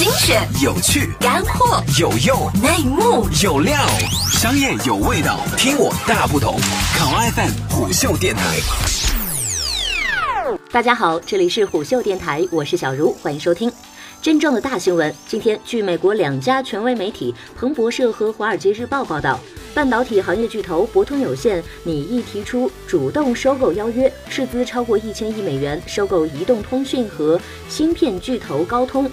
精选、有趣、干货、有用、内幕、有料，商业有味道，听我大不同。考 FM 虎嗅电台。大家好，这里是虎嗅电台，我是小茹，欢迎收听。真正的大新闻，今天据美国两家权威媒体彭博社和华尔街日报报道，半导体行业巨头博通有限拟议提出主动收购邀约，斥资超过一千亿美元收购移动通讯和芯片巨头高通。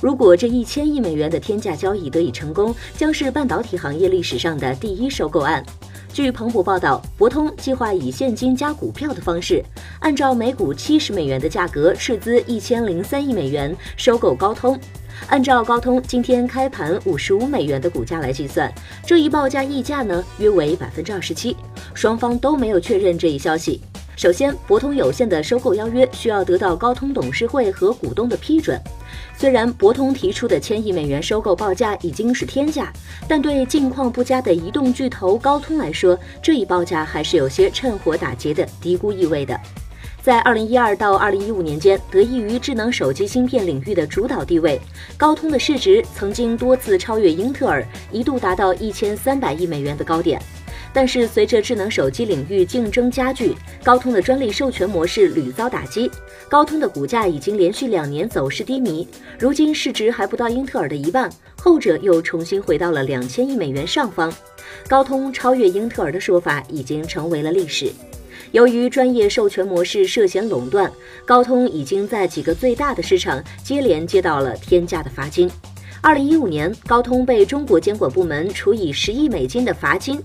如果这一千亿美元的天价交易得以成功，将是半导体行业历史上的第一收购案。据彭博报道，博通计划以现金加股票的方式，按照每股七十美元的价格斥资一千零三亿美元收购高通。按照高通今天开盘五十五美元的股价来计算，这一报价溢价呢约为百分之二十七。双方都没有确认这一消息。首先，博通有限的收购邀约需要得到高通董事会和股东的批准。虽然博通提出的千亿美元收购报价已经是天价，但对境况不佳的移动巨头高通来说，这一报价还是有些趁火打劫的低估意味的。在二零一二到二零一五年间，得益于智能手机芯片领域的主导地位，高通的市值曾经多次超越英特尔，一度达到一千三百亿美元的高点。但是随着智能手机领域竞争加剧，高通的专利授权模式屡遭打击，高通的股价已经连续两年走势低迷，如今市值还不到英特尔的一半，后者又重新回到了两千亿美元上方，高通超越英特尔的说法已经成为了历史。由于专业授权模式涉嫌垄断，高通已经在几个最大的市场接连接到了天价的罚金。二零一五年，高通被中国监管部门处以十亿美金的罚金。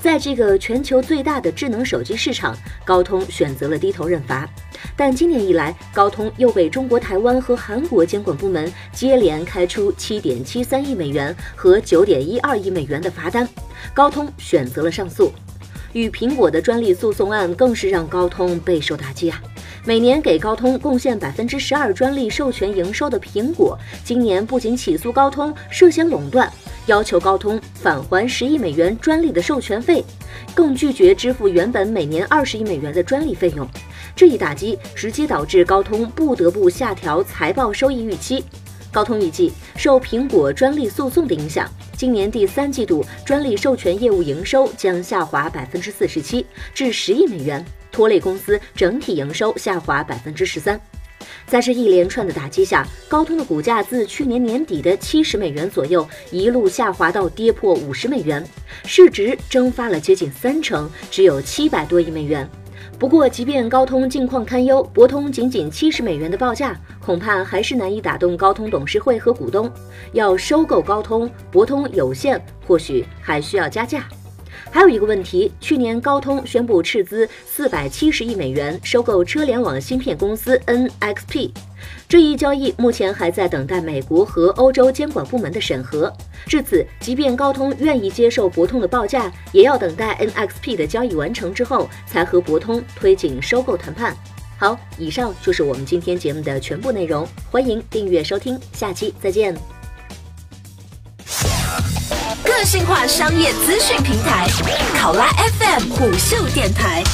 在这个全球最大的智能手机市场，高通选择了低头认罚。但今年以来，高通又被中国台湾和韩国监管部门接连开出七点七三亿美元和九点一二亿美元的罚单，高通选择了上诉。与苹果的专利诉讼案更是让高通备受打击啊！每年给高通贡献百分之十二专利授权营收的苹果，今年不仅起诉高通涉嫌垄断，要求高通返还十亿美元专利的授权费，更拒绝支付原本每年二十亿美元的专利费用。这一打击直接导致高通不得不下调财报收益预期。高通预计，受苹果专利诉讼的影响，今年第三季度专利授权业务营收将下滑百分之四十七，至十亿美元。拖累公司整体营收下滑百分之十三，在这一连串的打击下，高通的股价自去年年底的七十美元左右，一路下滑到跌破五十美元，市值蒸发了接近三成，只有七百多亿美元。不过，即便高通境况堪忧，博通仅仅七十美元的报价，恐怕还是难以打动高通董事会和股东。要收购高通，博通有限，或许还需要加价。还有一个问题，去年高通宣布斥资四百七十亿美元收购车联网芯片公司 NXP，这一交易目前还在等待美国和欧洲监管部门的审核。至此，即便高通愿意接受博通的报价，也要等待 NXP 的交易完成之后，才和博通推进收购谈判。好，以上就是我们今天节目的全部内容，欢迎订阅收听，下期再见。个性化商业资讯平台，考拉 FM 虎嗅电台。